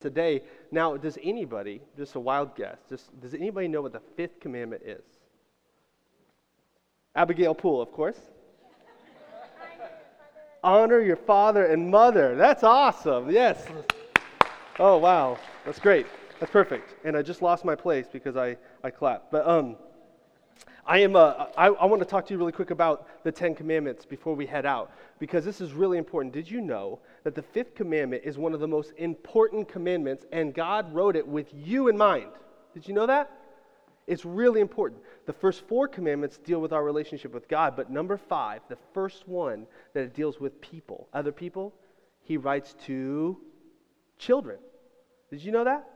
today. Now, does anybody, just a wild guess, just, does anybody know what the fifth commandment is? Abigail Poole, of course. Honor your father and mother. That's awesome. Yes. Oh, wow. That's great. That's perfect. And I just lost my place because I, I clapped. But um, I, am, uh, I, I want to talk to you really quick about the Ten Commandments before we head out because this is really important. Did you know that the fifth commandment is one of the most important commandments and God wrote it with you in mind? Did you know that? It's really important. The first four commandments deal with our relationship with God, but number five, the first one that it deals with people, other people, he writes to children. Did you know that?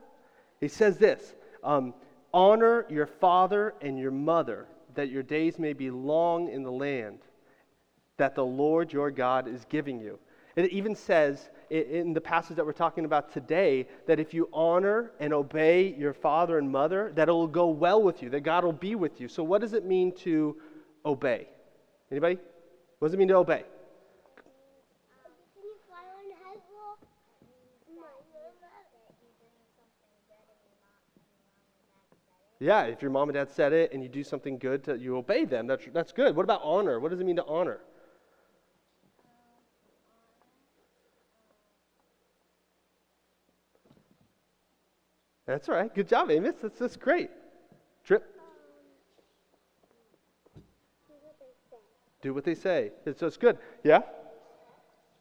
He says this um, Honor your father and your mother, that your days may be long in the land that the Lord your God is giving you. It even says in the passage that we're talking about today that if you honor and obey your father and mother, that it will go well with you, that God will be with you. So, what does it mean to obey? Anybody? What does it mean to obey? Yeah, if your mom and dad said it and you do something good, to, you obey them. That's, that's good. What about honor? What does it mean to honor? That's all right. Good job, Amos. That's, that's great. Trip. Do what they say. So it's good. Yeah?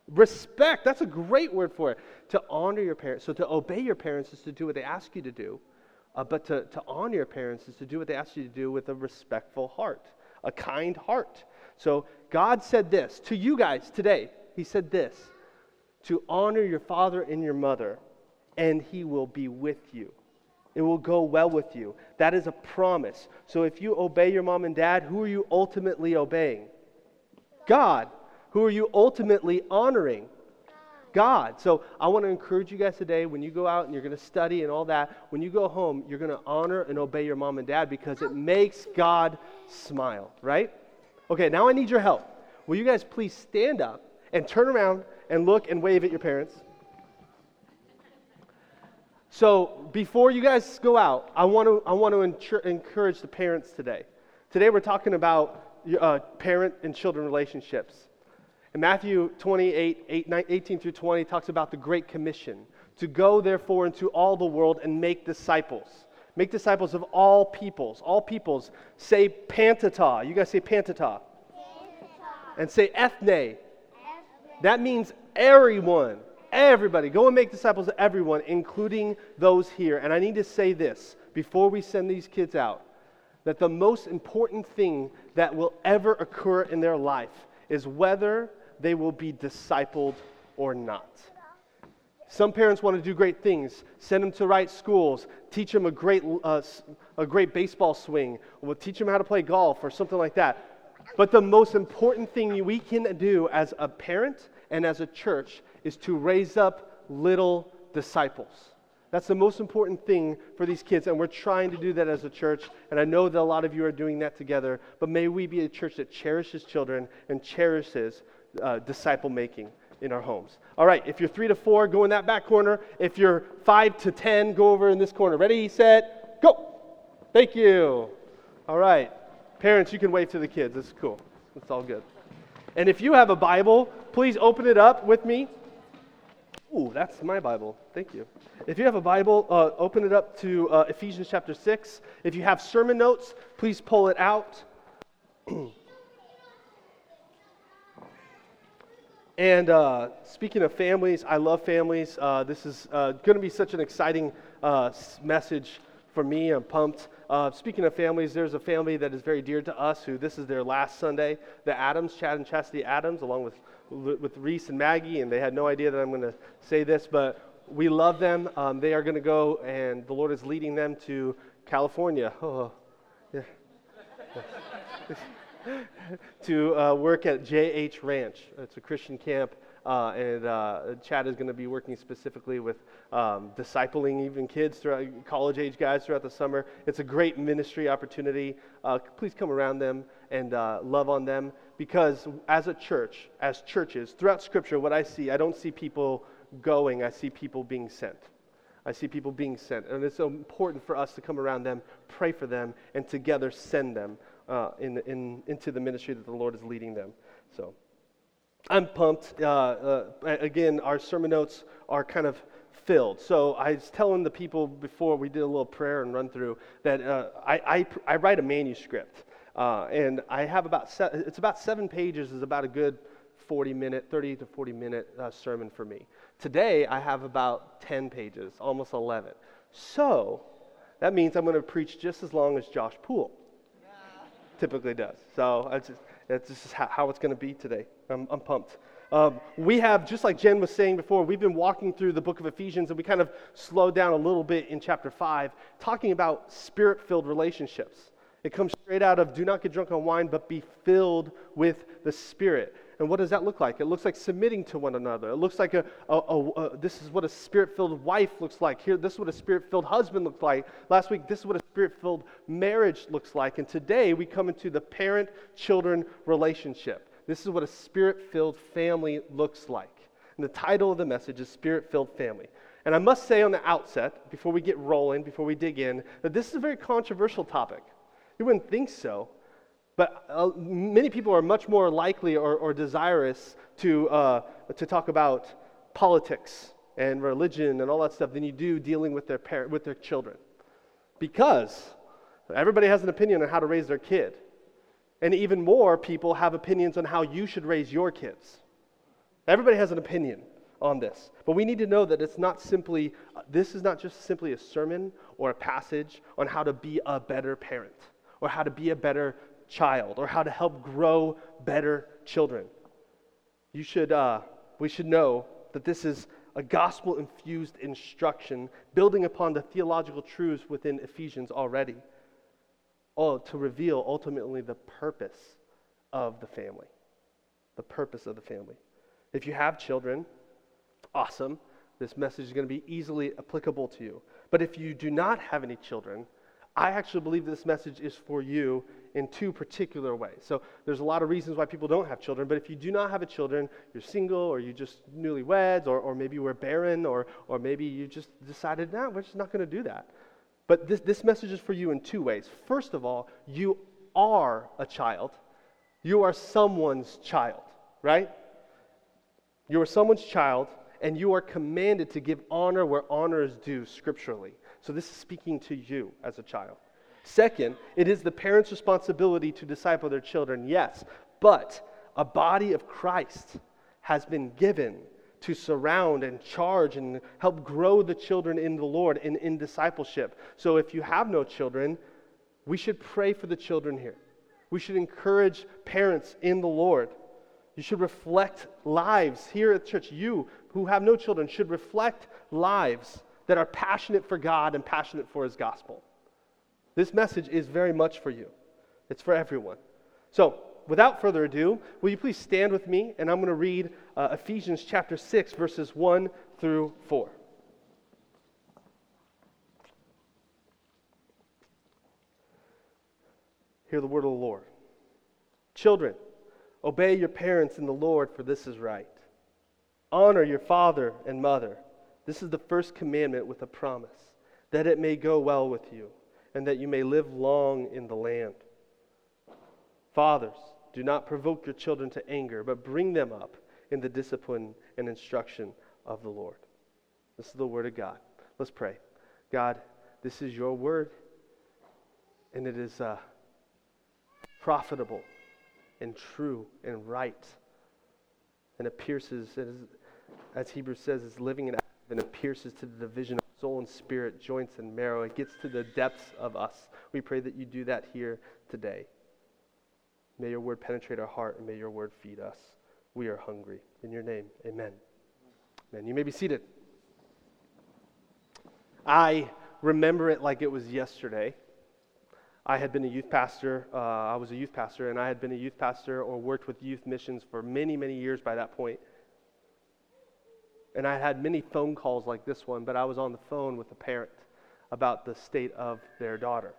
Respect. That's a great word for it. To honor your parents. So to obey your parents is to do what they ask you to do. Uh, but to, to honor your parents is to do what they ask you to do with a respectful heart, a kind heart. So God said this to you guys today. He said this to honor your father and your mother, and he will be with you. It will go well with you. That is a promise. So if you obey your mom and dad, who are you ultimately obeying? God. Who are you ultimately honoring? God. So I want to encourage you guys today when you go out and you're going to study and all that, when you go home, you're going to honor and obey your mom and dad because it makes God smile, right? Okay, now I need your help. Will you guys please stand up and turn around and look and wave at your parents? So before you guys go out, I want to, I want to encourage the parents today. Today we're talking about uh, parent and children relationships. And Matthew 28, 18 through 20 talks about the Great Commission to go, therefore, into all the world and make disciples. Make disciples of all peoples. All peoples. Say panta ta. You guys say panta ta. And say ethne. ethne. That means everyone. Everybody. Go and make disciples of everyone, including those here. And I need to say this before we send these kids out that the most important thing that will ever occur in their life is whether they will be discipled or not. Some parents want to do great things, send them to right schools, teach them a great, uh, a great baseball swing, or teach them how to play golf or something like that. But the most important thing we can do as a parent and as a church is to raise up little disciples. That's the most important thing for these kids, and we're trying to do that as a church. And I know that a lot of you are doing that together, but may we be a church that cherishes children and cherishes uh, disciple making in our homes. All right, if you're three to four, go in that back corner. If you're five to ten, go over in this corner. Ready, set, go. Thank you. All right. Parents, you can wave to the kids. Is cool. It's all good. And if you have a Bible, please open it up with me. Ooh, that's my Bible. Thank you. If you have a Bible, uh, open it up to uh, Ephesians chapter 6. If you have sermon notes, please pull it out. and uh, speaking of families, I love families. Uh, this is uh, going to be such an exciting uh, message for me. I'm pumped. Uh, speaking of families, there's a family that is very dear to us who this is their last Sunday. The Adams, Chad and Chastity Adams, along with, with Reese and Maggie, and they had no idea that I'm going to say this, but we love them. Um, they are going to go, and the Lord is leading them to California. Oh, yeah. to uh, work at JH Ranch. It's a Christian camp uh, and uh, Chad is going to be working specifically with um, discipling even kids, throughout, college age guys throughout the summer. It's a great ministry opportunity. Uh, please come around them and uh, love on them because as a church, as churches, throughout Scripture, what I see, I don't see people going, I see people being sent. I see people being sent. And it's so important for us to come around them, pray for them, and together send them uh, in, in, into the ministry that the Lord is leading them. So I'm pumped. Uh, uh, again, our sermon notes are kind of filled. So I was telling the people before we did a little prayer and run through that uh, I, I, I, write a manuscript. Uh, and I have about, se- it's about seven pages, is about a good 40 minute, 30 to 40 minute uh, sermon for me. Today, I have about 10 pages, almost 11. So that means I'm going to preach just as long as Josh Poole. Typically does. So that's just, that's just how, it's going to be today. I'm, I'm pumped. Um, we have, just like Jen was saying before, we've been walking through the book of Ephesians and we kind of slowed down a little bit in chapter 5, talking about spirit filled relationships. It comes straight out of do not get drunk on wine, but be filled with the Spirit. And what does that look like? It looks like submitting to one another. It looks like a, a, a, a this is what a spirit filled wife looks like. Here, this is what a spirit filled husband looks like. Last week, this is what a spirit filled marriage looks like. And today, we come into the parent children relationship. This is what a spirit filled family looks like. And the title of the message is Spirit Filled Family. And I must say on the outset, before we get rolling, before we dig in, that this is a very controversial topic. You wouldn't think so, but uh, many people are much more likely or, or desirous to, uh, to talk about politics and religion and all that stuff than you do dealing with their, parent, with their children. Because everybody has an opinion on how to raise their kid. And even more people have opinions on how you should raise your kids. Everybody has an opinion on this. But we need to know that it's not simply, this is not just simply a sermon or a passage on how to be a better parent or how to be a better child or how to help grow better children. You should, uh, we should know that this is a gospel infused instruction building upon the theological truths within Ephesians already oh, to reveal ultimately the purpose of the family. The purpose of the family. If you have children, awesome. This message is going to be easily applicable to you. But if you do not have any children, I actually believe this message is for you in two particular ways. So there's a lot of reasons why people don't have children, but if you do not have a children, you're single or you just newlyweds or, or maybe were barren or, or maybe you just decided, no, we're just not going to do that. But this, this message is for you in two ways. First of all, you are a child. You are someone's child, right? You are someone's child, and you are commanded to give honor where honor is due scripturally. So this is speaking to you as a child. Second, it is the parent's responsibility to disciple their children, yes, but a body of Christ has been given to surround and charge and help grow the children in the Lord and in discipleship. So if you have no children, we should pray for the children here. We should encourage parents in the Lord. You should reflect lives here at church. You who have no children should reflect lives that are passionate for God and passionate for His gospel. This message is very much for you, it's for everyone. So, without further ado, will you please stand with me? And I'm going to read uh, Ephesians chapter 6, verses 1 through 4. Hear the word of the Lord. Children, obey your parents in the Lord, for this is right. Honor your father and mother this is the first commandment with a promise that it may go well with you and that you may live long in the land. Fathers, do not provoke your children to anger, but bring them up in the discipline and instruction of the Lord. This is the word of God. Let's pray. God, this is your word, and it is uh, profitable and true and right. And it pierces, as Hebrews says, is living and active, and it pierces to the division of soul and spirit, joints and marrow. It gets to the depths of us. We pray that you do that here today. May your word penetrate our heart and may your word feed us. We are hungry. In your name, amen. Amen. You may be seated. I remember it like it was yesterday. I had been a youth pastor. Uh, I was a youth pastor, and I had been a youth pastor or worked with youth missions for many, many years by that point. And I had many phone calls like this one, but I was on the phone with a parent about the state of their daughter.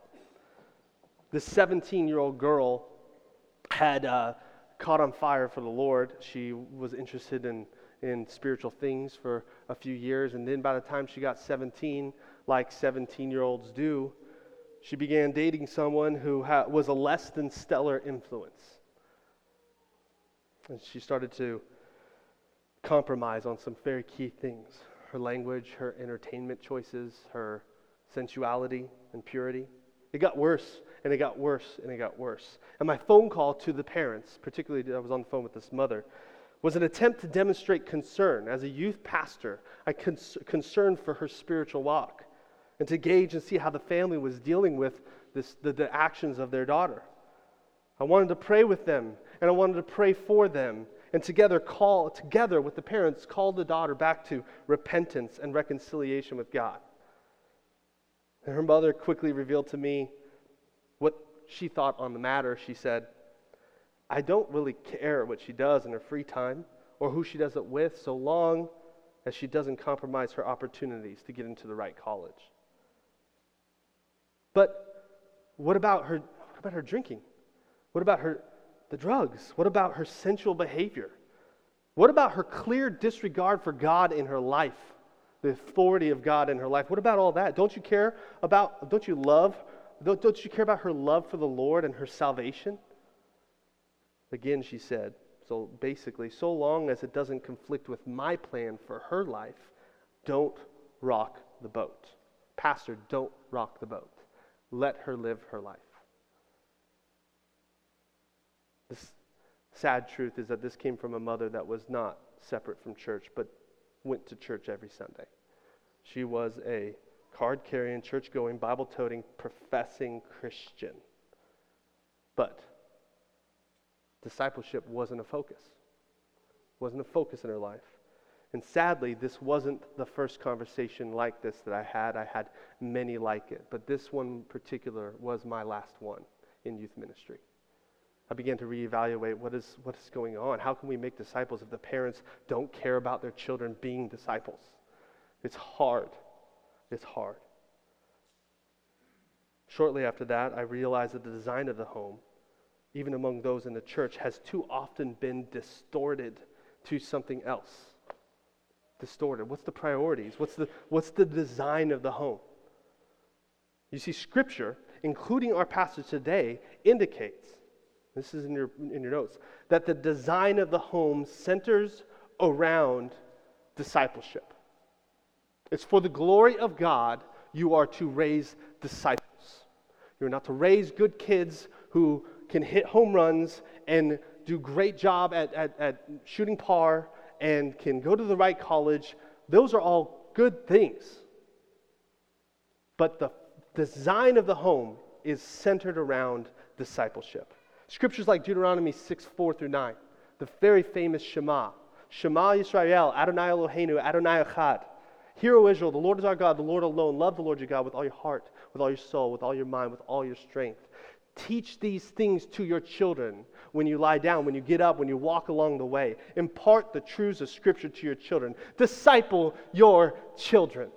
This 17 year old girl had uh, caught on fire for the Lord. She was interested in, in spiritual things for a few years. And then by the time she got 17, like 17 year olds do, she began dating someone who ha- was a less than stellar influence. And she started to compromise on some very key things her language, her entertainment choices, her sensuality and purity. It got worse and it got worse and it got worse. And my phone call to the parents, particularly I was on the phone with this mother, was an attempt to demonstrate concern. As a youth pastor, I cons- concerned for her spiritual walk and to gauge and see how the family was dealing with this, the, the actions of their daughter. I wanted to pray with them and I wanted to pray for them and together call together with the parents call the daughter back to repentance and reconciliation with God. And her mother quickly revealed to me what she thought on the matter. She said, I don't really care what she does in her free time or who she does it with, so long as she doesn't compromise her opportunities to get into the right college. But what about her, what about her drinking? What about her, the drugs? What about her sensual behavior? What about her clear disregard for God in her life, the authority of God in her life? What about all that? Don't you care about, don't you love, don't, don't you care about her love for the Lord and her salvation? Again, she said, so basically, so long as it doesn't conflict with my plan for her life, don't rock the boat. Pastor, don't rock the boat. Let her live her life. The sad truth is that this came from a mother that was not separate from church, but went to church every Sunday. She was a card carrying, church going, Bible toting, professing Christian. But discipleship wasn't a focus. Wasn't a focus in her life. And sadly, this wasn't the first conversation like this that I had. I had many like it, but this one particular was my last one in youth ministry. I began to reevaluate what is, what is going on. How can we make disciples if the parents don't care about their children being disciples? It's hard. It's hard. Shortly after that, I realized that the design of the home even among those in the church, has too often been distorted to something else. Distorted. What's the priorities? What's the, what's the design of the home? You see, Scripture, including our passage today, indicates this is in your, in your notes that the design of the home centers around discipleship. It's for the glory of God you are to raise disciples. You're not to raise good kids who can hit home runs and do great job at, at, at shooting par and can go to the right college, those are all good things. But the design of the home is centered around discipleship. Scriptures like Deuteronomy 6 4 through 9, the very famous Shema. Shema Yisrael, Adonai Eloheinu, Adonai Echad. Hear, O Israel, the Lord is our God, the Lord alone. Love the Lord your God with all your heart, with all your soul, with all your mind, with all your strength. Teach these things to your children when you lie down, when you get up, when you walk along the way. Impart the truths of Scripture to your children. Disciple your children.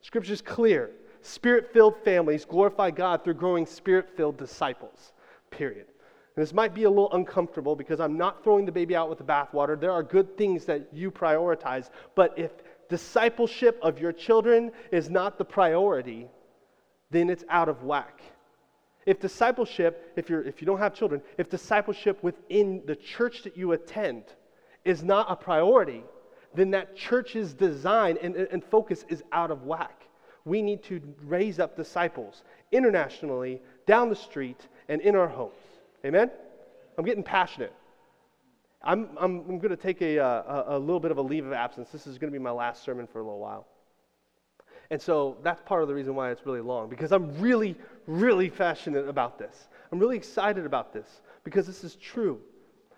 Scripture is clear. Spirit filled families glorify God through growing spirit filled disciples. Period. And this might be a little uncomfortable because I'm not throwing the baby out with the bathwater. There are good things that you prioritize. But if discipleship of your children is not the priority, then it's out of whack. If discipleship, if, you're, if you don't have children, if discipleship within the church that you attend is not a priority, then that church's design and, and focus is out of whack. We need to raise up disciples internationally, down the street, and in our homes. Amen? I'm getting passionate. I'm, I'm, I'm going to take a, uh, a, a little bit of a leave of absence. This is going to be my last sermon for a little while. And so that's part of the reason why it's really long, because I'm really, really passionate about this. I'm really excited about this because this is true.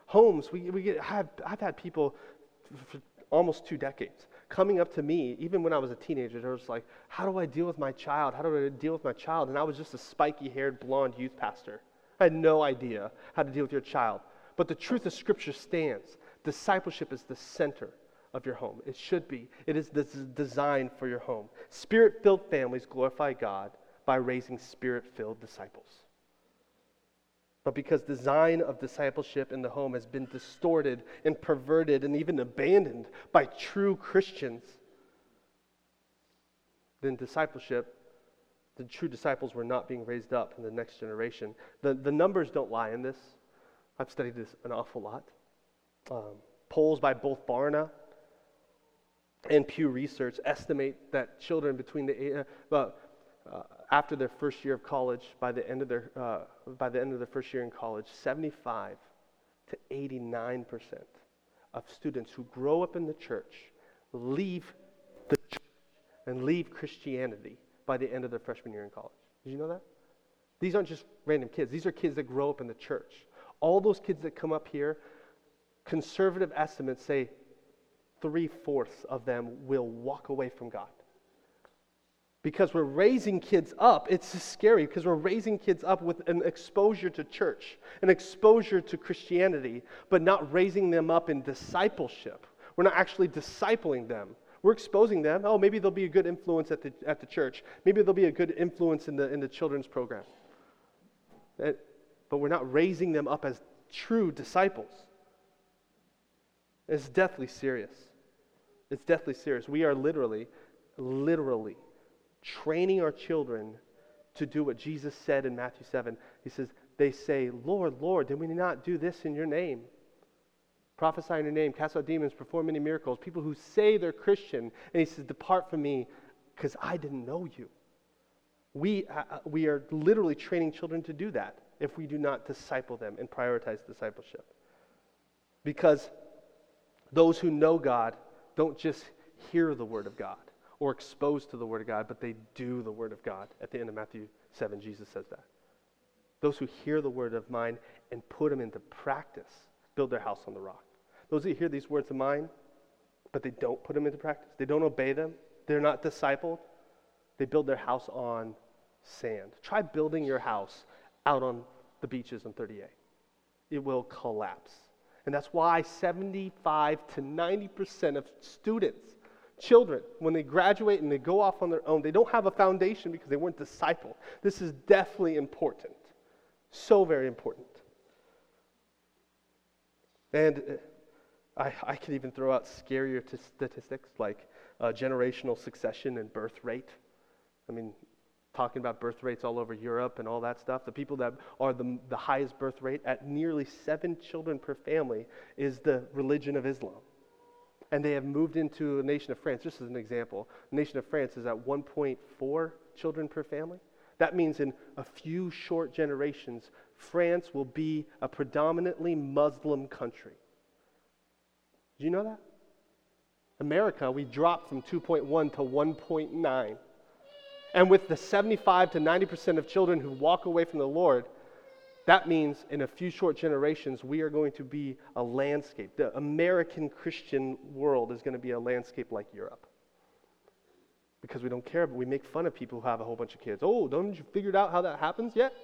Homes, we, we get, I've, I've had people for almost two decades coming up to me, even when I was a teenager, they was like, How do I deal with my child? How do I deal with my child? And I was just a spiky haired blonde youth pastor. I had no idea how to deal with your child. But the truth of Scripture stands. Discipleship is the center of your home. It should be. It is designed for your home. Spirit filled families glorify God by raising spirit filled disciples. But because design of discipleship in the home has been distorted and perverted and even abandoned by true Christians, then discipleship, the true disciples were not being raised up in the next generation. The, the numbers don't lie in this. I've studied this an awful lot. Um, polls by both Barna and Pew Research estimate that children between the uh, uh, after their first year of college, by the end of their uh, by the end of their first year in college, 75 to 89 percent of students who grow up in the church leave the church and leave Christianity by the end of their freshman year in college. Did you know that? These aren't just random kids. These are kids that grow up in the church. All those kids that come up here, conservative estimates say three fourths of them will walk away from God. Because we're raising kids up, it's scary because we're raising kids up with an exposure to church, an exposure to Christianity, but not raising them up in discipleship. We're not actually discipling them. We're exposing them. Oh, maybe they'll be a good influence at the, at the church. Maybe they'll be a good influence in the, in the children's program. Eh, but we're not raising them up as true disciples. It's deathly serious. It's deathly serious. We are literally, literally training our children to do what Jesus said in Matthew 7. He says, They say, Lord, Lord, did we not do this in your name? Prophesy in your name, cast out demons, perform many miracles. People who say they're Christian. And he says, Depart from me because I didn't know you. We, uh, uh, we are literally training children to do that if we do not disciple them and prioritize discipleship. Because those who know God don't just hear the Word of God or exposed to the Word of God, but they do the Word of God. At the end of Matthew 7, Jesus says that. Those who hear the Word of mine and put them into practice build their house on the rock. Those who hear these words of mine, but they don't put them into practice, they don't obey them, they're not discipled, they build their house on sand. Try building your house out on the beaches on 38. It will collapse. And that's why 75 to 90% of students, children, when they graduate and they go off on their own, they don't have a foundation because they weren't discipled. This is definitely important. So very important. And uh, I, I could even throw out scarier t- statistics like uh, generational succession and birth rate. I mean, talking about birth rates all over Europe and all that stuff. The people that are the, the highest birth rate at nearly seven children per family is the religion of Islam. And they have moved into a nation of France, just as an example. The nation of France is at 1.4 children per family. That means in a few short generations, France will be a predominantly Muslim country. Do you know that? America, we dropped from 2.1 to 1.9. And with the 75 to 90% of children who walk away from the Lord, that means in a few short generations, we are going to be a landscape. The American Christian world is going to be a landscape like Europe. Because we don't care, but we make fun of people who have a whole bunch of kids. Oh, don't you figured out how that happens yet?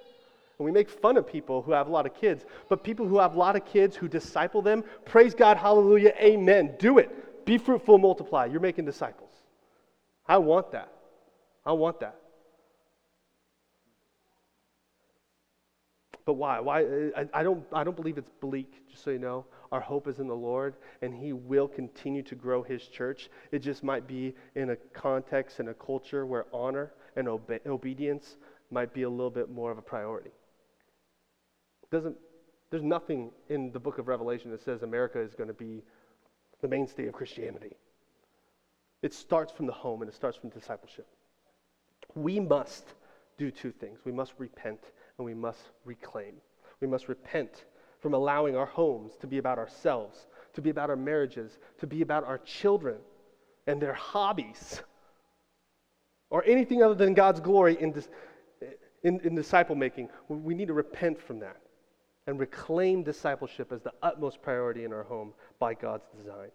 And we make fun of people who have a lot of kids. But people who have a lot of kids who disciple them, praise God, hallelujah, amen. Do it. Be fruitful, multiply. You're making disciples. I want that. I want that. But why? Why? Uh, I, I, don't, I don't believe it's bleak, just so you know. Our hope is in the Lord, and He will continue to grow His church. It just might be in a context and a culture where honor and obe- obedience might be a little bit more of a priority. Doesn't, there's nothing in the book of Revelation that says America is going to be the mainstay of Christianity. It starts from the home and it starts from discipleship. We must do two things we must repent and we must reclaim. We must repent from allowing our homes to be about ourselves, to be about our marriages, to be about our children and their hobbies, or anything other than God's glory in, in, in disciple making. We need to repent from that and reclaim discipleship as the utmost priority in our home by God's design.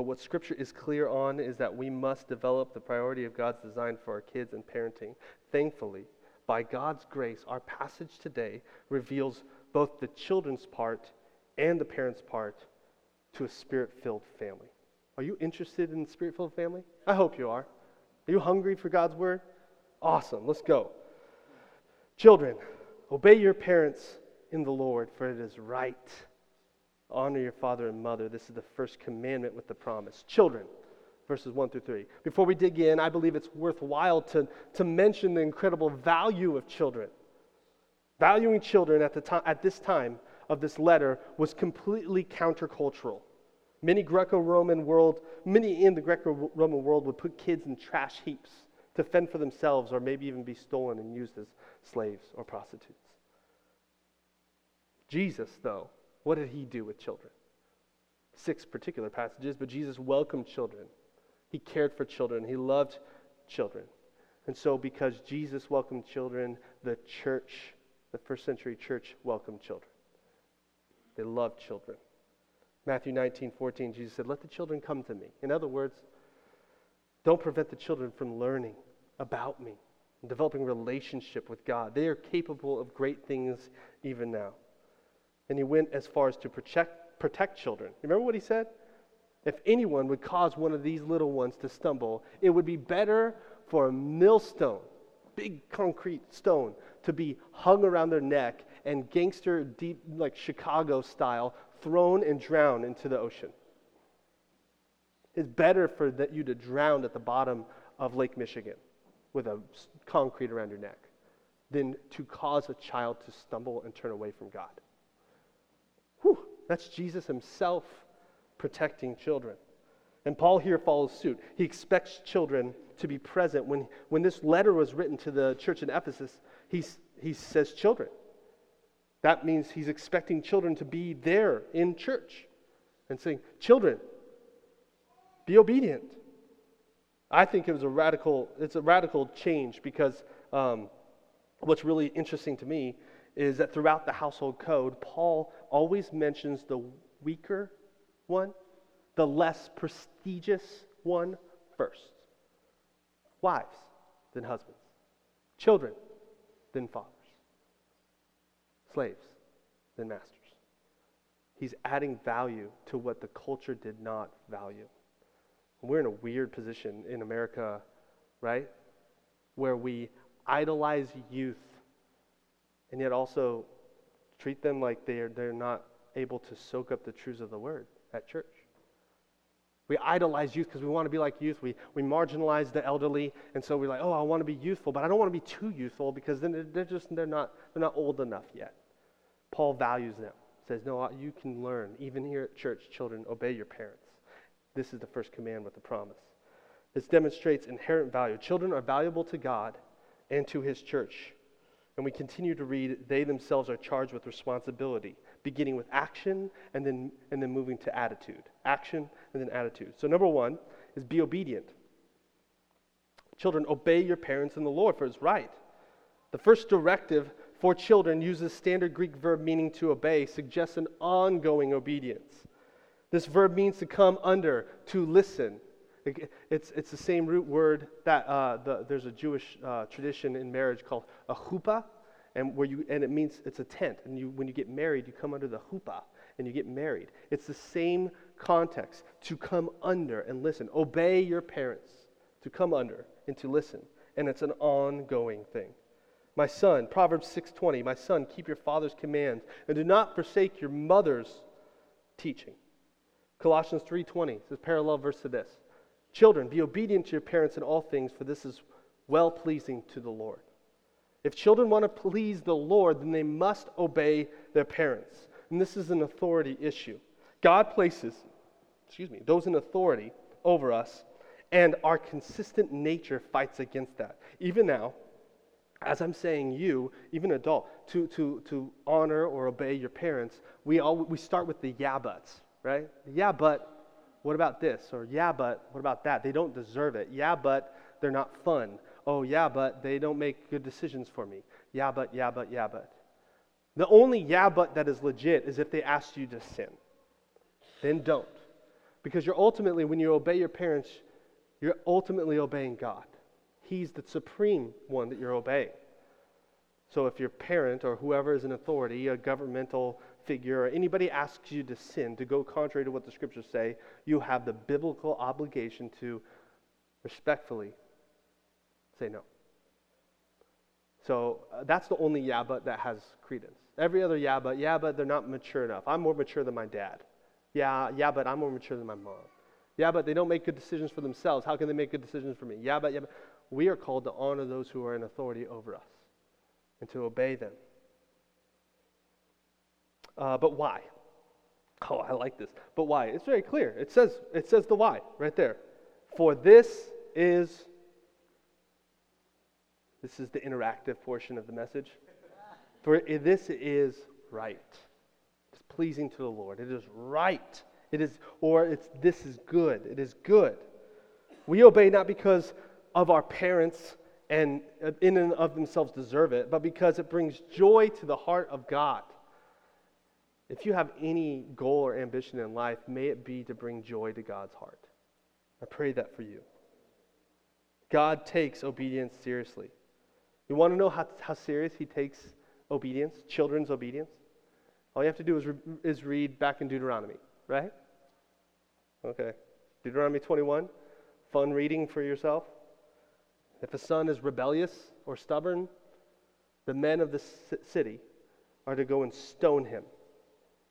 But what Scripture is clear on is that we must develop the priority of God's design for our kids and parenting. Thankfully, by God's grace, our passage today reveals both the children's part and the parents' part to a spirit filled family. Are you interested in a spirit filled family? I hope you are. Are you hungry for God's word? Awesome, let's go. Children, obey your parents in the Lord, for it is right. Honor your father and mother. This is the first commandment with the promise. Children, verses 1 through 3. Before we dig in, I believe it's worthwhile to, to mention the incredible value of children. Valuing children at, the to- at this time of this letter was completely countercultural. Many Greco-Roman world, many in the Greco-Roman world would put kids in trash heaps to fend for themselves or maybe even be stolen and used as slaves or prostitutes. Jesus, though, what did he do with children? Six particular passages, but Jesus welcomed children. He cared for children. He loved children. And so, because Jesus welcomed children, the church, the first century church, welcomed children. They loved children. Matthew 19, 14, Jesus said, Let the children come to me. In other words, don't prevent the children from learning about me developing relationship with God. They are capable of great things even now. And he went as far as to protect, protect children. Remember what he said? If anyone would cause one of these little ones to stumble, it would be better for a millstone, big concrete stone, to be hung around their neck and gangster, deep, like Chicago style, thrown and drowned into the ocean. It's better for that you to drown at the bottom of Lake Michigan with a concrete around your neck than to cause a child to stumble and turn away from God. That's Jesus himself protecting children. And Paul here follows suit. He expects children to be present. When, when this letter was written to the church in Ephesus, he, he says children. That means he's expecting children to be there in church and saying, Children, be obedient. I think it was a radical, it's a radical change because um, what's really interesting to me is that throughout the household code, Paul always mentions the weaker one, the less prestigious one first. Wives, then husbands. Children, then fathers. Slaves, then masters. He's adding value to what the culture did not value. We're in a weird position in America, right? Where we idolize youth and yet also treat them like they're, they're not able to soak up the truths of the word at church. We idolize youth because we want to be like youth. We, we marginalize the elderly, and so we're like, oh, I want to be youthful, but I don't want to be too youthful because then they're just they're not they're not old enough yet. Paul values them. Says, no, you can learn even here at church. Children, obey your parents. This is the first command with the promise. This demonstrates inherent value. Children are valuable to God and to His church. And we continue to read, they themselves are charged with responsibility, beginning with action and then, and then moving to attitude. Action and then attitude. So, number one is be obedient. Children, obey your parents in the Lord, for it's right. The first directive for children uses standard Greek verb meaning to obey, suggests an ongoing obedience. This verb means to come under, to listen. It's, it's the same root word that uh, the, there's a Jewish uh, tradition in marriage called a chuppah, and, where you, and it means it's a tent. And you, when you get married, you come under the chuppah and you get married. It's the same context to come under and listen. Obey your parents, to come under and to listen. And it's an ongoing thing. My son, Proverbs 6:20, my son, keep your father's commands and do not forsake your mother's teaching. Colossians 3:20 is a parallel verse to this. Children, be obedient to your parents in all things, for this is well pleasing to the Lord. If children want to please the Lord, then they must obey their parents. And this is an authority issue. God places, excuse me, those in authority over us, and our consistent nature fights against that. Even now, as I'm saying you, even adult, to, to, to honor or obey your parents, we, all, we start with the yeah buts, right? Yeah, but what about this? Or yeah, but what about that? They don't deserve it. Yeah, but they're not fun. Oh, yeah, but they don't make good decisions for me. Yeah, but, yeah, but, yeah, but. The only yeah, but that is legit is if they ask you to sin. Then don't. Because you're ultimately, when you obey your parents, you're ultimately obeying God. He's the supreme one that you're obeying. So if your parent or whoever is in authority, a governmental figure, or anybody asks you to sin, to go contrary to what the scriptures say, you have the biblical obligation to respectfully say no. So uh, that's the only yeah, but that has credence. Every other yeah, but, yeah, but they're not mature enough. I'm more mature than my dad. Yeah, yeah, but I'm more mature than my mom. Yeah, but they don't make good decisions for themselves. How can they make good decisions for me? Yeah, but, yeah, but. We are called to honor those who are in authority over us and to obey them. Uh, but why? Oh, I like this. But why? It's very clear. It says, it says the why right there. For this is, this is the interactive portion of the message. For this is right. It's pleasing to the Lord. It is right. It is, or it's this is good. It is good. We obey not because of our parents and uh, in and of themselves deserve it, but because it brings joy to the heart of God. If you have any goal or ambition in life, may it be to bring joy to God's heart. I pray that for you. God takes obedience seriously. You want to know how, how serious He takes obedience, children's obedience? All you have to do is, re- is read back in Deuteronomy, right? Okay. Deuteronomy 21, fun reading for yourself. If a son is rebellious or stubborn, the men of the city are to go and stone him.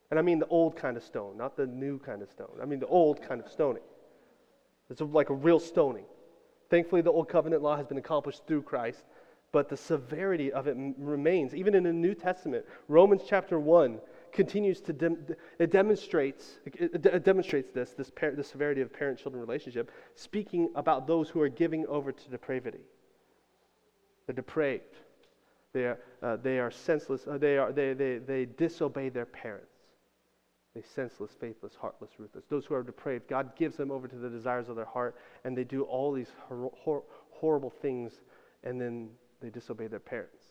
And I mean the old kind of stone, not the new kind of stone. I mean the old kind of stoning. It's like a real stoning. Thankfully, the Old Covenant law has been accomplished through Christ, but the severity of it remains. Even in the New Testament, Romans chapter 1 continues to dem- it demonstrates it, it demonstrates this this par- the severity of parent-children relationship, speaking about those who are giving over to depravity. They're depraved. They are, uh, they are senseless. Uh, they, are, they, they, they disobey their parents. They senseless, faithless, heartless, ruthless. Those who are depraved, God gives them over to the desires of their heart, and they do all these hor- hor- horrible things, and then they disobey their parents.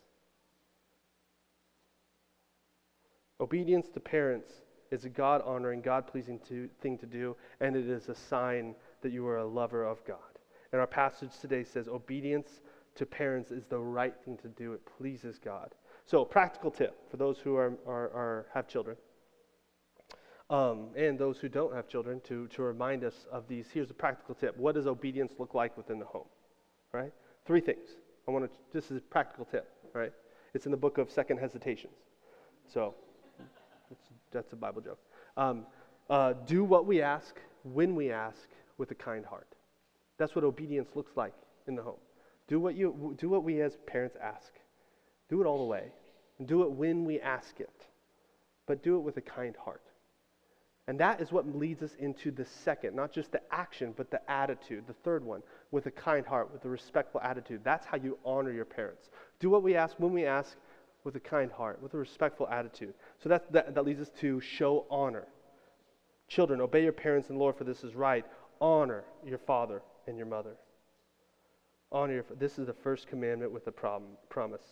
Obedience to parents is a God honoring, God pleasing thing to do, and it is a sign that you are a lover of God. And our passage today says obedience to parents is the right thing to do, it pleases God. So, practical tip for those who are, are, are have children. Um, and those who don't have children to, to remind us of these. Here's a practical tip. What does obedience look like within the home? Right? Three things. I want to, this is a practical tip, right? It's in the book of Second Hesitations. So that's a Bible joke. Um, uh, do what we ask when we ask with a kind heart. That's what obedience looks like in the home. Do what, you, do what we as parents ask. Do it all the way. And do it when we ask it. But do it with a kind heart. And that is what leads us into the second, not just the action, but the attitude. The third one, with a kind heart, with a respectful attitude. That's how you honor your parents. Do what we ask when we ask, with a kind heart, with a respectful attitude. So that, that, that leads us to show honor. Children, obey your parents and Lord, for this is right. Honor your father and your mother. Honor your. This is the first commandment with a prom, promise.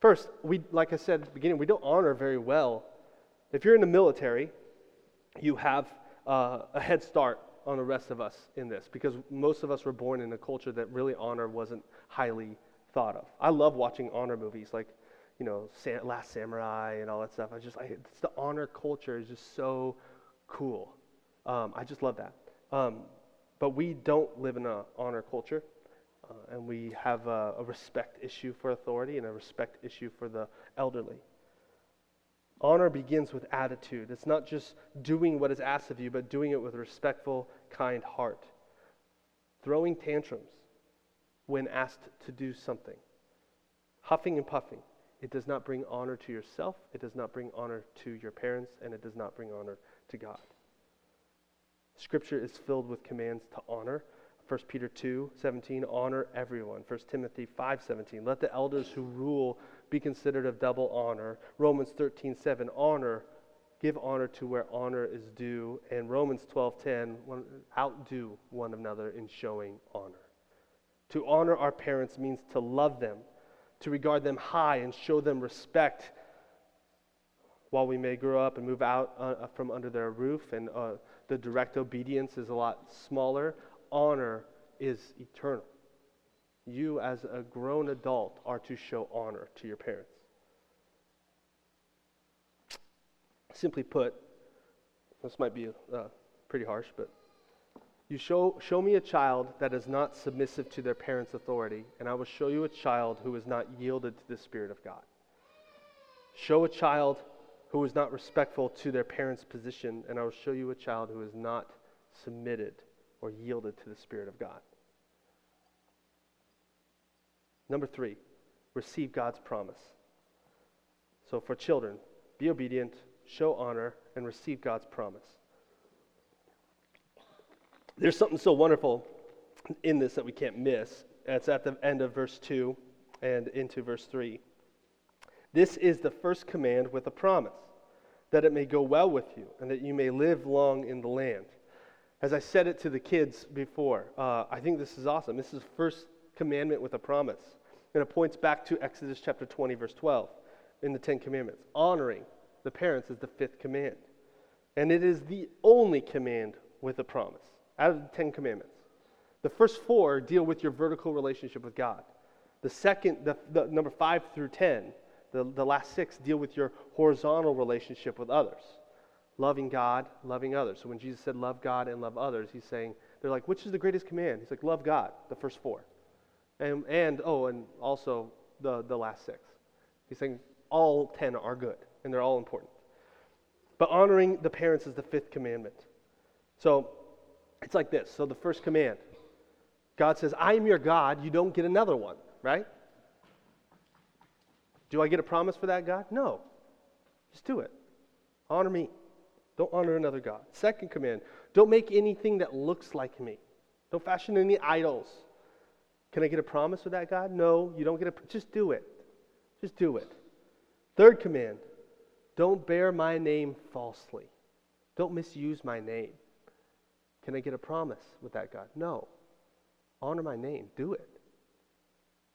First, we, like I said at the beginning, we don't honor very well. If you're in the military, you have uh, a head start on the rest of us in this because most of us were born in a culture that really honor wasn't highly thought of. I love watching honor movies like you know, Last Samurai and all that stuff. I just, I, it's the honor culture is just so cool. Um, I just love that. Um, but we don't live in an honor culture, uh, and we have a, a respect issue for authority and a respect issue for the elderly. Honor begins with attitude. It's not just doing what is asked of you, but doing it with a respectful, kind heart. Throwing tantrums when asked to do something. Huffing and puffing. It does not bring honor to yourself, it does not bring honor to your parents, and it does not bring honor to God. Scripture is filled with commands to honor. 1 Peter 2 17, honor everyone. 1 Timothy 5 17, let the elders who rule be considered of double honor. Romans 13 7, honor, give honor to where honor is due. And Romans 12 10, outdo one another in showing honor. To honor our parents means to love them to regard them high and show them respect while we may grow up and move out uh, from under their roof and uh, the direct obedience is a lot smaller, honor is eternal. You, as a grown adult, are to show honor to your parents. Simply put, this might be uh, pretty harsh, but You show, show me a child that is not submissive to their parents' authority, and I will show you a child who is not yielded to the Spirit of God. Show a child who is not respectful to their parents' position, and I will show you a child who is not submitted or yielded to the Spirit of God. Number three, receive God's promise. So for children, be obedient, show honor, and receive God's promise. There's something so wonderful in this that we can't miss. It's at the end of verse 2 and into verse 3. This is the first command with a promise that it may go well with you and that you may live long in the land. As I said it to the kids before, uh, I think this is awesome. This is first commandment with a promise. And it points back to Exodus chapter 20, verse 12 in the Ten Commandments. Honoring the parents is the fifth command. And it is the only command with a promise out of the Ten Commandments. The first four deal with your vertical relationship with God. The second, the, the number five through 10, the, the last six deal with your horizontal relationship with others. Loving God, loving others. So when Jesus said love God and love others, he's saying, they're like, which is the greatest command? He's like, love God, the first four. And, and oh, and also the, the last six. He's saying all 10 are good and they're all important. But honoring the parents is the fifth commandment. So it's like this. So the first command God says, I am your God. You don't get another one, right? Do I get a promise for that, God? No. Just do it. Honor me. Don't honor another God. Second command don't make anything that looks like me. Don't fashion any idols. Can I get a promise with that, God? No, you don't get a. Just do it. Just do it. Third command don't bear my name falsely. Don't misuse my name. Can I get a promise with that, God? No. Honor my name. Do it.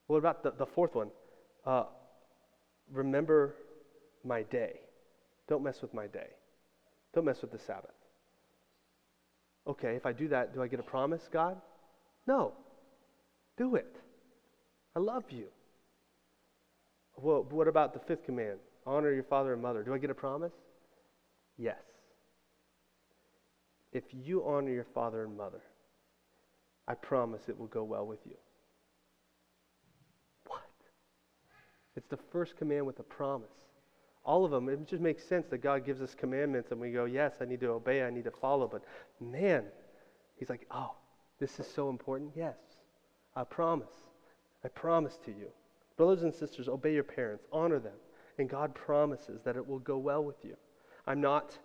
What about the, the fourth one? Uh, remember my day. Don't mess with my day. Don't mess with the Sabbath. Okay, if I do that, do I get a promise, God? No. Do it. I love you. Well, what about the fifth command? Honor your father and mother. Do I get a promise? Yes if you honor your father and mother, I promise it will go well with you. What? It's the first command with a promise. All of them, it just makes sense that God gives us commandments and we go, yes, I need to obey, I need to follow. But man, he's like, oh, this is so important. Yes, I promise. I promise to you. Brothers and sisters, obey your parents, honor them, and God promises that it will go well with you. I'm not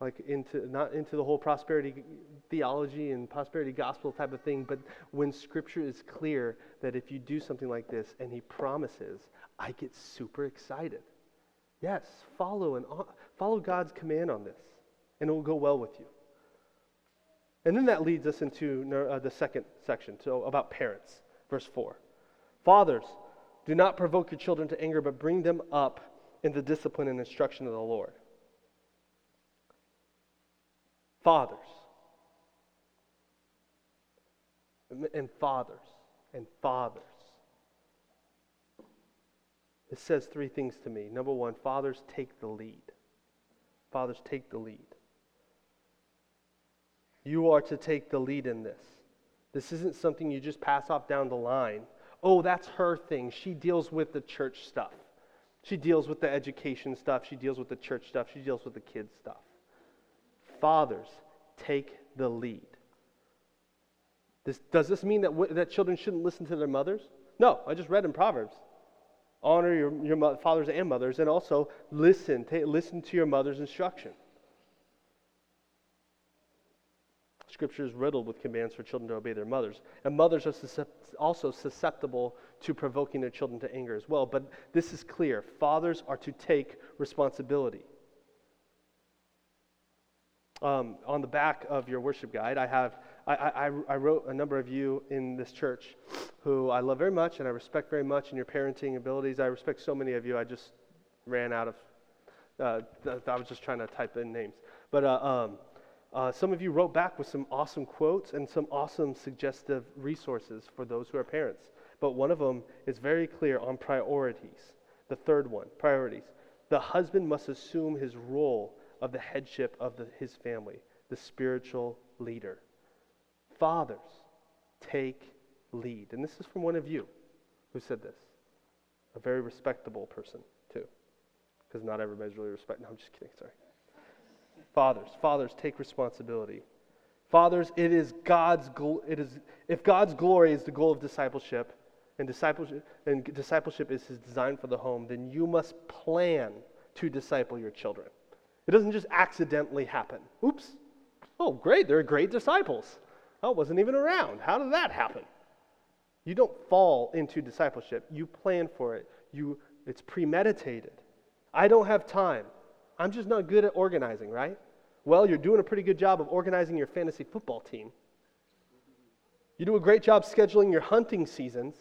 like into not into the whole prosperity theology and prosperity gospel type of thing, but when scripture is clear that if you do something like this and he promises, I get super excited. Yes, follow and uh, follow God's command on this, and it will go well with you. And then that leads us into uh, the second section, so about parents, verse 4. Fathers, do not provoke your children to anger, but bring them up in the discipline and instruction of the Lord. Fathers. And fathers. And fathers. It says three things to me. Number one, fathers take the lead. Fathers take the lead. You are to take the lead in this. This isn't something you just pass off down the line. Oh, that's her thing. She deals with the church stuff. She deals with the education stuff. She deals with the church stuff. She deals with the kids stuff. Fathers, take the lead. This, does this mean that, that children shouldn't listen to their mothers? No, I just read in Proverbs. Honor your, your mo- fathers and mothers, and also listen. Listen to your mother's instruction. Scripture is riddled with commands for children to obey their mothers. And mothers are also susceptible to provoking their children to anger as well. But this is clear fathers are to take responsibility. Um, on the back of your worship guide, I have I, I, I, wrote a number of you in this church who I love very much and I respect very much in your parenting abilities. I respect so many of you. I just ran out of. Uh, I was just trying to type in names, but uh, um, uh, some of you wrote back with some awesome quotes and some awesome suggestive resources for those who are parents. But one of them is very clear on priorities. The third one, priorities. The husband must assume his role of the headship of the, his family, the spiritual leader. Fathers, take lead. And this is from one of you who said this. A very respectable person, too. Because not everybody's really respect. No, I'm just kidding. Sorry. Fathers, fathers, take responsibility. Fathers, it is God's it is if God's glory is the goal of discipleship, and discipleship and discipleship is his design for the home, then you must plan to disciple your children. It doesn't just accidentally happen. Oops. Oh, great, they're great disciples. Oh, I wasn't even around. How did that happen? You don't fall into discipleship. You plan for it. You it's premeditated. I don't have time. I'm just not good at organizing, right? Well, you're doing a pretty good job of organizing your fantasy football team. You do a great job scheduling your hunting seasons.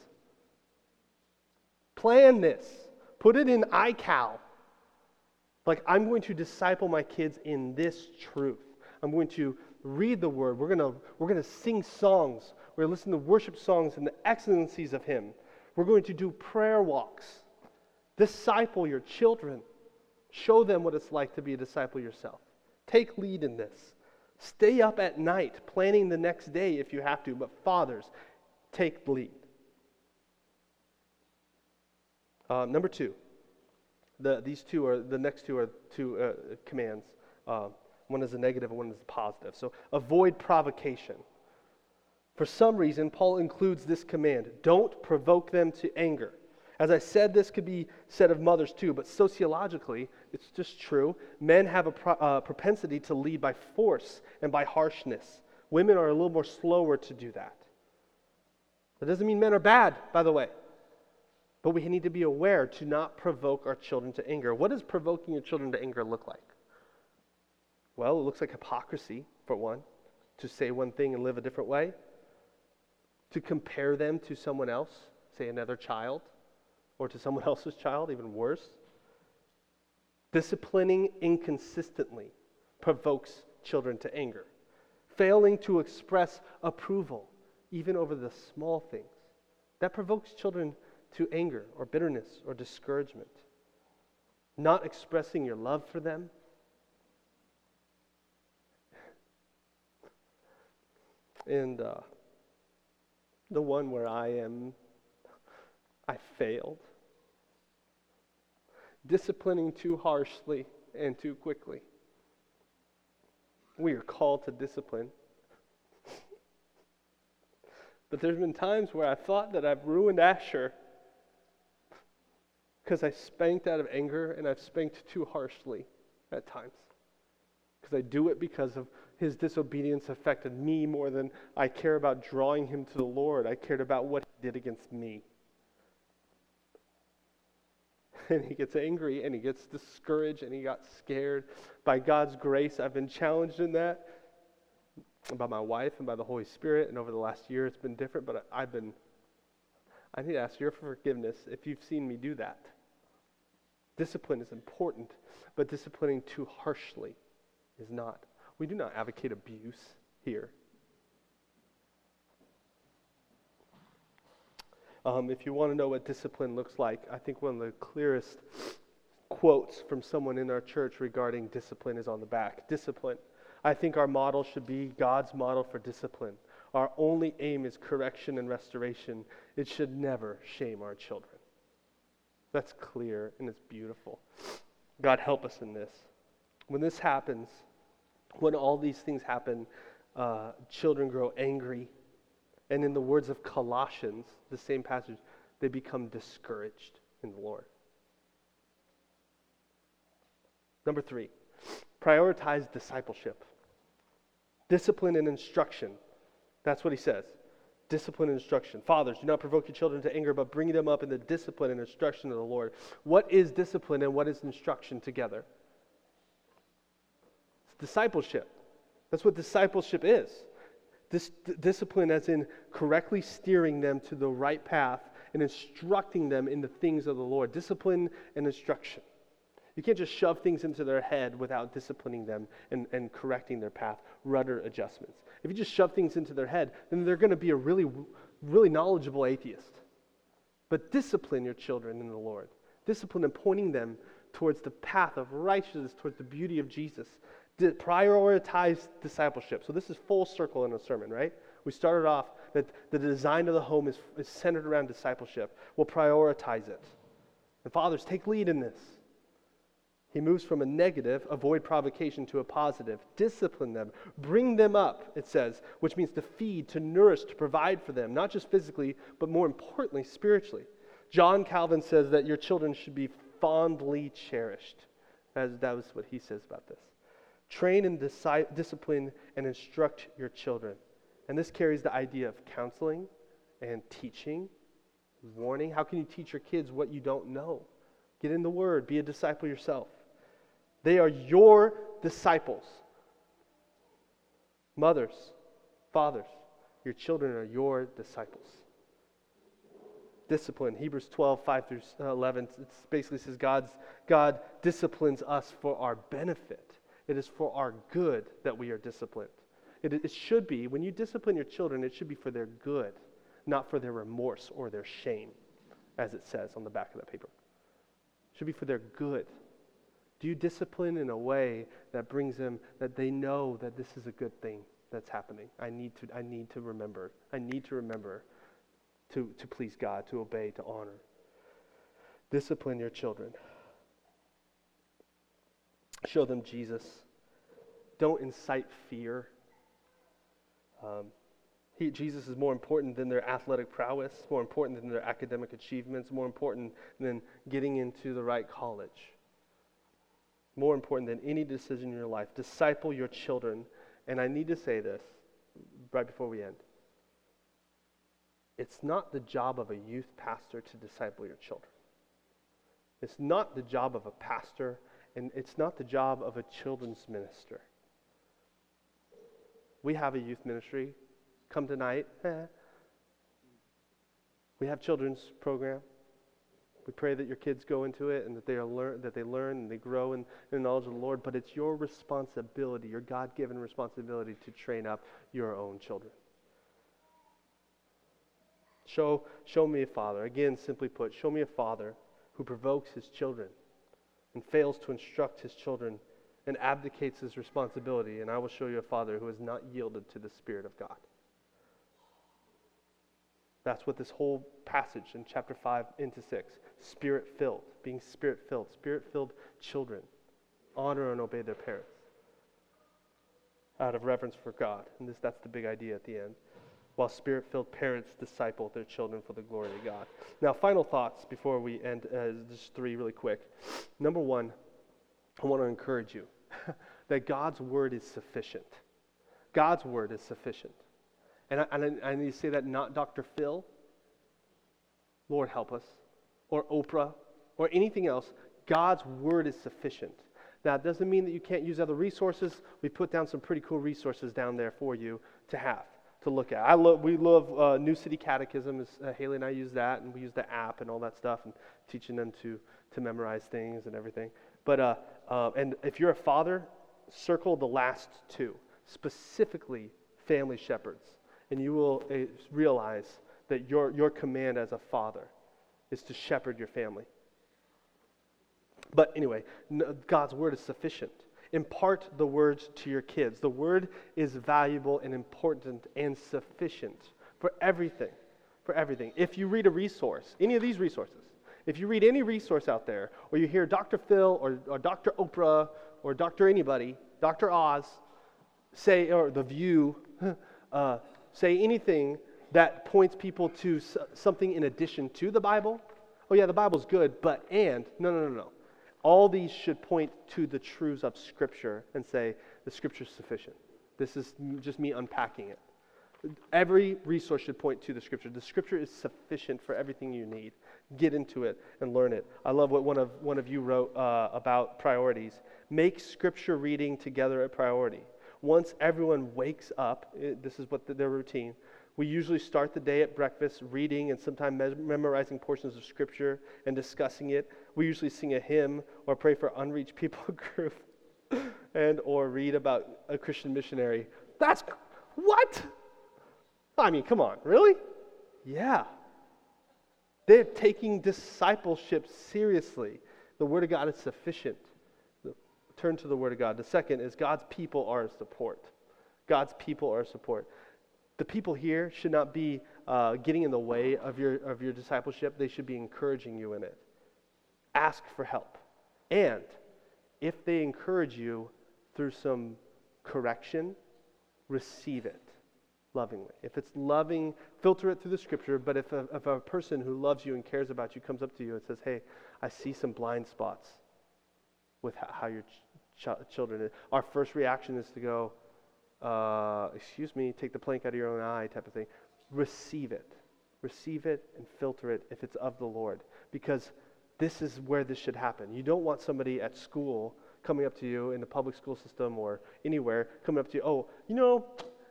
Plan this. Put it in iCal. Like, I'm going to disciple my kids in this truth. I'm going to read the word. We're going to, we're going to sing songs. We're going to listen to worship songs and the excellencies of Him. We're going to do prayer walks. Disciple your children. Show them what it's like to be a disciple yourself. Take lead in this. Stay up at night planning the next day if you have to, but fathers, take lead. Uh, number two, the, these two are the next two are two uh, commands. Uh, one is a negative and one is a positive. So avoid provocation. For some reason, Paul includes this command don't provoke them to anger. As I said, this could be said of mothers too, but sociologically, it's just true. Men have a pro- uh, propensity to lead by force and by harshness. Women are a little more slower to do that. That doesn't mean men are bad, by the way. But we need to be aware to not provoke our children to anger. What does provoking your children to anger look like? Well, it looks like hypocrisy, for one, to say one thing and live a different way, to compare them to someone else, say another child, or to someone else's child, even worse. Disciplining inconsistently provokes children to anger. Failing to express approval, even over the small things, that provokes children to anger or bitterness or discouragement. Not expressing your love for them. And uh, the one where I am, I failed disciplining too harshly and too quickly. We are called to discipline. but there's been times where I thought that I've ruined Asher because I spanked out of anger and I've spanked too harshly at times. Because I do it because of his disobedience affected me more than I care about drawing him to the Lord. I cared about what he did against me. And he gets angry and he gets discouraged and he got scared. By God's grace, I've been challenged in that by my wife and by the Holy Spirit. And over the last year, it's been different, but I've been, I need to ask your forgiveness if you've seen me do that. Discipline is important, but disciplining too harshly is not. We do not advocate abuse here. Um, if you want to know what discipline looks like, I think one of the clearest quotes from someone in our church regarding discipline is on the back. Discipline. I think our model should be God's model for discipline. Our only aim is correction and restoration. It should never shame our children. That's clear and it's beautiful. God, help us in this. When this happens, when all these things happen, uh, children grow angry, and in the words of Colossians, the same passage, they become discouraged in the Lord. Number three, prioritize discipleship. Discipline and instruction. That's what he says. Discipline and instruction. Fathers, do not provoke your children to anger, but bring them up in the discipline and instruction of the Lord. What is discipline and what is instruction together? It's discipleship. That's what discipleship is. This d- discipline, as in correctly steering them to the right path and instructing them in the things of the Lord. Discipline and instruction. You can't just shove things into their head without disciplining them and, and correcting their path, rudder adjustments. If you just shove things into their head, then they're going to be a really, really knowledgeable atheist. But discipline your children in the Lord. Discipline and pointing them towards the path of righteousness, towards the beauty of Jesus, prioritize discipleship. So this is full circle in a sermon, right? We started off that the design of the home is, is centered around discipleship. We'll prioritize it. And fathers, take lead in this. He moves from a negative, avoid provocation, to a positive. Discipline them. Bring them up, it says, which means to feed, to nourish, to provide for them, not just physically, but more importantly, spiritually. John Calvin says that your children should be fondly cherished. As that was what he says about this. Train and disi- discipline and instruct your children. And this carries the idea of counseling and teaching, warning. How can you teach your kids what you don't know? Get in the Word, be a disciple yourself. They are your disciples. Mothers, fathers, your children are your disciples. Discipline, Hebrews 12, 5 through uh, 11, it basically says God's, God disciplines us for our benefit. It is for our good that we are disciplined. It, it should be, when you discipline your children, it should be for their good, not for their remorse or their shame, as it says on the back of that paper. It should be for their good. Do you discipline in a way that brings them, that they know that this is a good thing that's happening? I need to, I need to remember. I need to remember to, to please God, to obey, to honor. Discipline your children. Show them Jesus. Don't incite fear. Um, he, Jesus is more important than their athletic prowess, more important than their academic achievements, more important than getting into the right college more important than any decision in your life. Disciple your children. And I need to say this right before we end. It's not the job of a youth pastor to disciple your children. It's not the job of a pastor, and it's not the job of a children's minister. We have a youth ministry. Come tonight. we have children's program. We pray that your kids go into it and that they, are learn, that they learn and they grow in, in the knowledge of the Lord, but it's your responsibility, your God given responsibility to train up your own children. Show, show me a father. Again, simply put, show me a father who provokes his children and fails to instruct his children and abdicates his responsibility, and I will show you a father who has not yielded to the Spirit of God. That's what this whole passage in chapter 5 into 6 spirit filled, being spirit filled, spirit filled children honor and obey their parents out of reverence for God. And this, that's the big idea at the end. While spirit filled parents disciple their children for the glory of God. Now, final thoughts before we end, uh, just three really quick. Number one, I want to encourage you that God's word is sufficient. God's word is sufficient. And I, and I, need to say that not Dr. Phil, Lord help us, or Oprah, or anything else. God's word is sufficient. That doesn't mean that you can't use other resources. We put down some pretty cool resources down there for you to have, to look at. I love, we love uh, New City Catechism. Uh, Haley and I use that, and we use the app and all that stuff, and teaching them to, to memorize things and everything. But, uh, uh, and if you're a father, circle the last two, specifically family shepherds and you will uh, realize that your, your command as a father is to shepherd your family. But anyway, God's word is sufficient. Impart the words to your kids. The word is valuable and important and sufficient for everything. For everything. If you read a resource, any of these resources, if you read any resource out there, or you hear Dr. Phil or, or Dr. Oprah or Dr. anybody, Dr. Oz, say, or The View, uh, say anything that points people to something in addition to the Bible. Oh, yeah, the Bible's good, but and. No, no, no, no. All these should point to the truths of Scripture and say, the Scripture is sufficient. This is just me unpacking it. Every resource should point to the Scripture. The Scripture is sufficient for everything you need. Get into it and learn it. I love what one of, one of you wrote uh, about priorities. Make Scripture reading together a priority once everyone wakes up, it, this is what the, their routine. We usually start the day at breakfast reading and sometimes me- memorizing portions of Scripture and discussing it. We usually sing a hymn or pray for unreached people group and or read about a Christian missionary. That's what? I mean, come on, really? Yeah. They're taking discipleship seriously. The Word of God is sufficient turn to the Word of God. The second is God's people are support. God's people are support. The people here should not be uh, getting in the way of your, of your discipleship, they should be encouraging you in it. Ask for help. And if they encourage you through some correction, receive it lovingly. If it's loving, filter it through the scripture. But if a, if a person who loves you and cares about you comes up to you and says, Hey, I see some blind spots with how your ch- children our first reaction is to go, uh, Excuse me, take the plank out of your own eye, type of thing. Receive it. Receive it and filter it if it's of the Lord. Because this is where this should happen. You don't want somebody at school coming up to you in the public school system or anywhere coming up to you, oh, you know,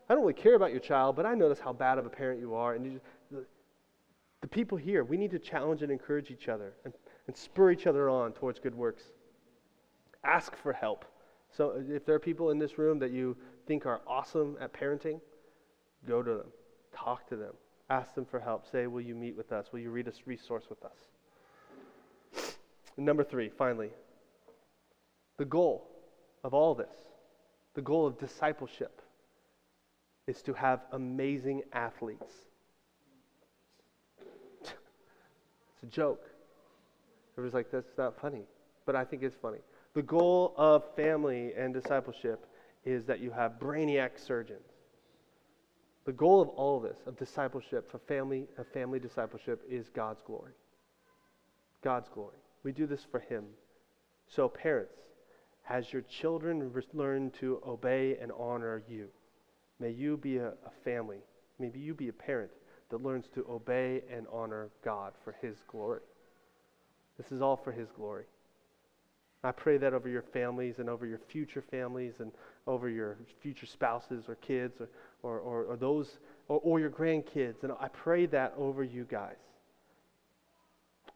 I don't really care about your child, but I notice how bad of a parent you are. And you just, the, people here, we need to challenge and encourage each other and, and spur each other on towards good works. Ask for help. So if there are people in this room that you think are awesome at parenting, go to them, talk to them, ask them for help. Say, will you meet with us? Will you read a resource with us? Number three, finally, the goal of all this, the goal of discipleship is to have amazing athletes. it's a joke. Everybody's like, that's not funny. But I think it's funny. The goal of family and discipleship is that you have brainiac surgeons. The goal of all of this, of discipleship, for family, of family discipleship, is God's glory. God's glory. We do this for Him. So, parents, as your children learn to obey and honor you, May you be a, a family, maybe you be a parent that learns to obey and honor God for His glory. This is all for His glory. I pray that over your families and over your future families and over your future spouses or kids or, or, or, or those or, or your grandkids. And I pray that over you guys.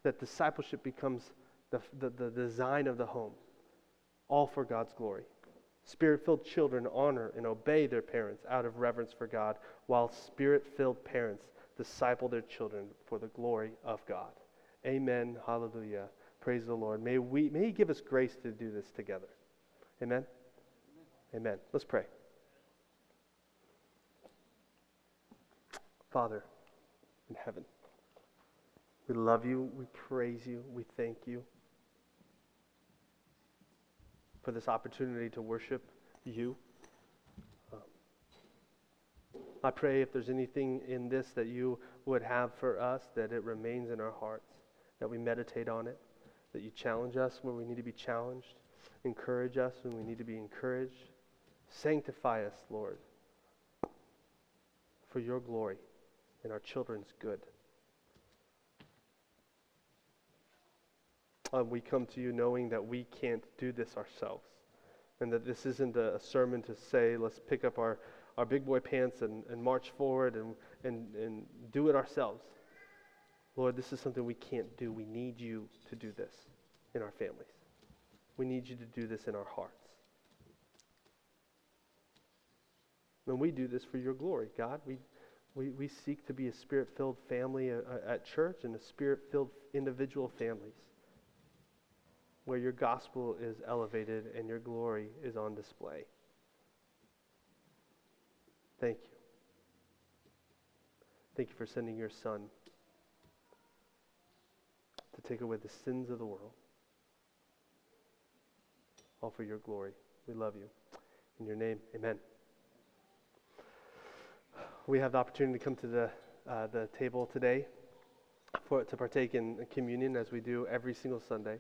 That discipleship becomes the, the, the design of the home, all for God's glory. Spirit filled children honor and obey their parents out of reverence for God, while spirit filled parents disciple their children for the glory of God. Amen. Hallelujah. Praise the Lord. May, we, may He give us grace to do this together. Amen. Amen. Let's pray. Father in heaven, we love you, we praise you, we thank you for this opportunity to worship you. Um, I pray if there's anything in this that you would have for us, that it remains in our hearts, that we meditate on it, that you challenge us where we need to be challenged, encourage us when we need to be encouraged. Sanctify us, Lord, for your glory and our children's good. uh, we come to you knowing that we can't do this ourselves. And that this isn't a, a sermon to say, let's pick up our, our big boy pants and, and march forward and, and, and do it ourselves. Lord, this is something we can't do. We need you to do this in our families. We need you to do this in our hearts. And we do this for your glory, God. We, we, we seek to be a spirit filled family at, uh, uh, at church and a spirit filled individual families where your gospel is elevated and your glory is on display. Thank you. Thank you for sending your son to take away the sins of the world. All for your glory. We love you. In your name, amen. We have the opportunity to come to the, uh, the table today for, to partake in communion as we do every single Sunday.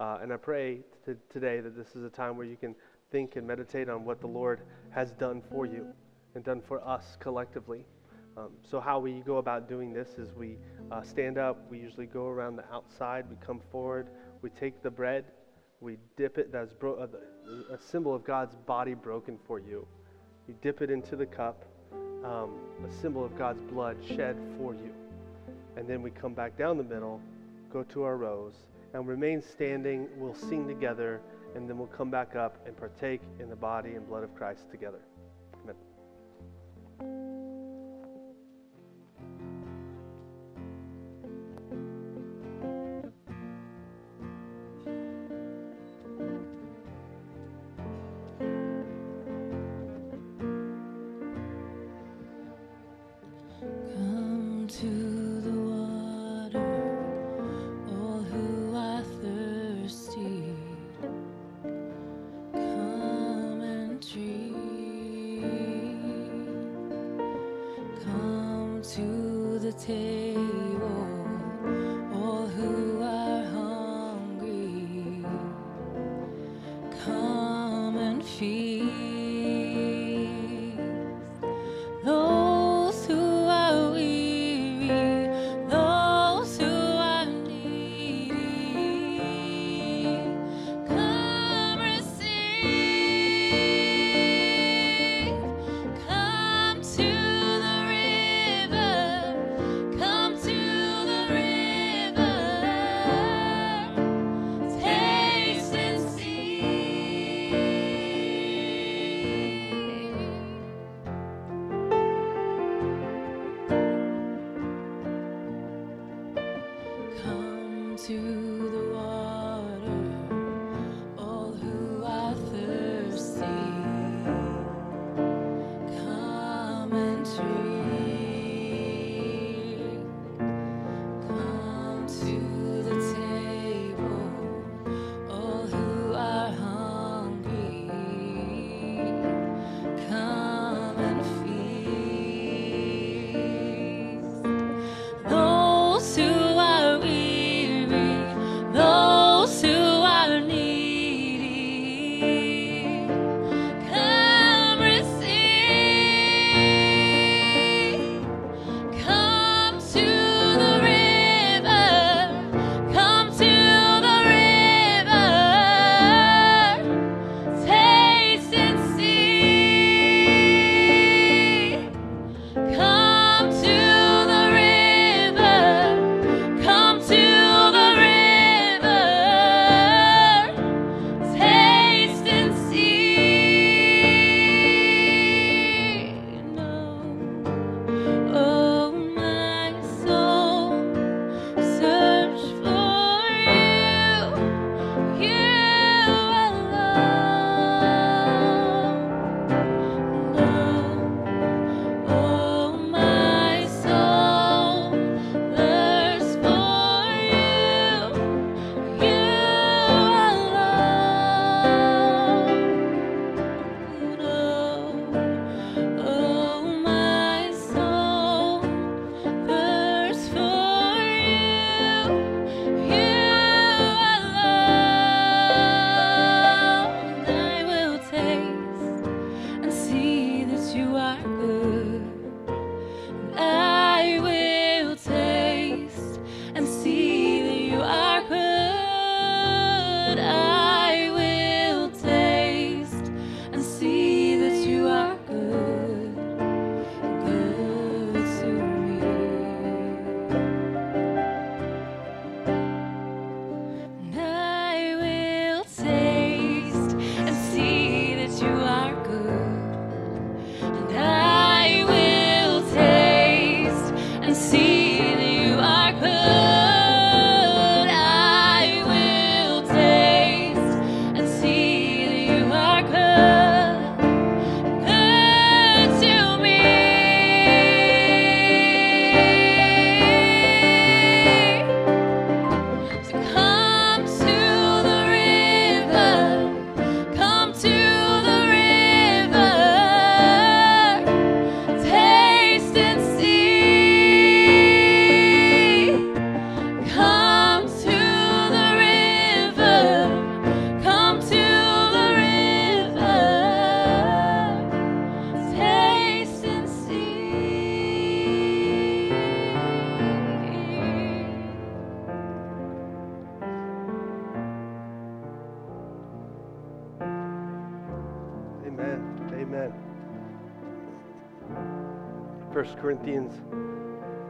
Uh, and I pray t- today that this is a time where you can think and meditate on what the Lord has done for you and done for us collectively. Um, so, how we go about doing this is we uh, stand up, we usually go around the outside, we come forward, we take the bread, we dip it, that's bro- uh, a symbol of God's body broken for you. You dip it into the cup, um, a symbol of God's blood shed for you. And then we come back down the middle, go to our rows, and remain standing. We'll sing together, and then we'll come back up and partake in the body and blood of Christ together.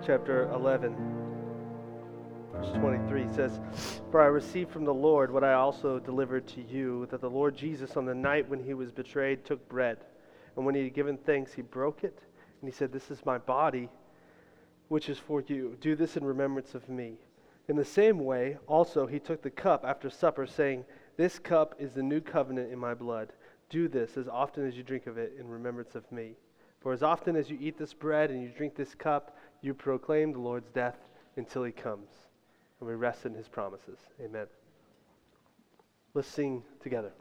Chapter 11, verse 23 says, For I received from the Lord what I also delivered to you, that the Lord Jesus, on the night when he was betrayed, took bread. And when he had given thanks, he broke it, and he said, This is my body, which is for you. Do this in remembrance of me. In the same way, also, he took the cup after supper, saying, This cup is the new covenant in my blood. Do this as often as you drink of it in remembrance of me. For as often as you eat this bread and you drink this cup, you proclaim the Lord's death until he comes. And we rest in his promises. Amen. Let's sing together.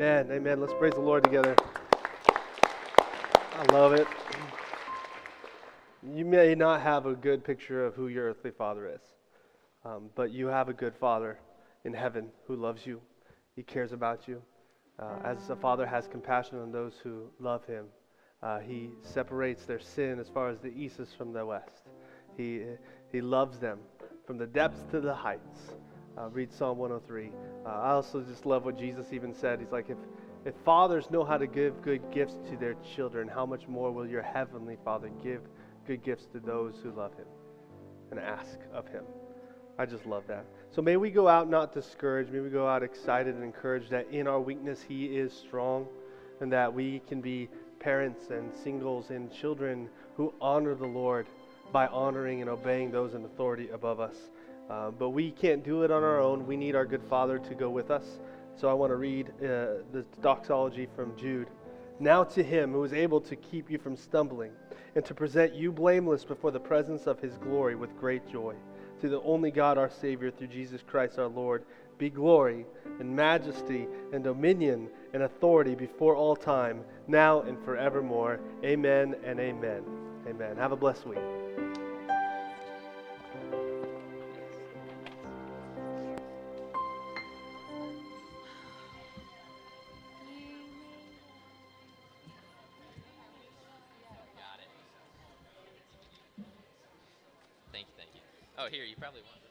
Praise the Lord together. I love it. You may not have a good picture of who your earthly father is, um, but you have a good father in heaven who loves you. He cares about you. Uh, as a father has compassion on those who love him, uh, he separates their sin as far as the east is from the west. He, he loves them from the depths to the heights. Uh, read Psalm 103. Uh, I also just love what Jesus even said. He's like, if, if fathers know how to give good gifts to their children, how much more will your heavenly Father give good gifts to those who love him and ask of him? I just love that. So may we go out not discouraged. May we go out excited and encouraged that in our weakness He is strong and that we can be parents and singles and children who honor the Lord by honoring and obeying those in authority above us. Uh, but we can't do it on our own. We need our good Father to go with us. So I want to read uh, the doxology from Jude. Now to him who is able to keep you from stumbling and to present you blameless before the presence of his glory with great joy. To the only God our Savior through Jesus Christ our Lord, be glory and majesty and dominion and authority before all time, now and forevermore. Amen and amen. Amen. Have a blessed week. Probably want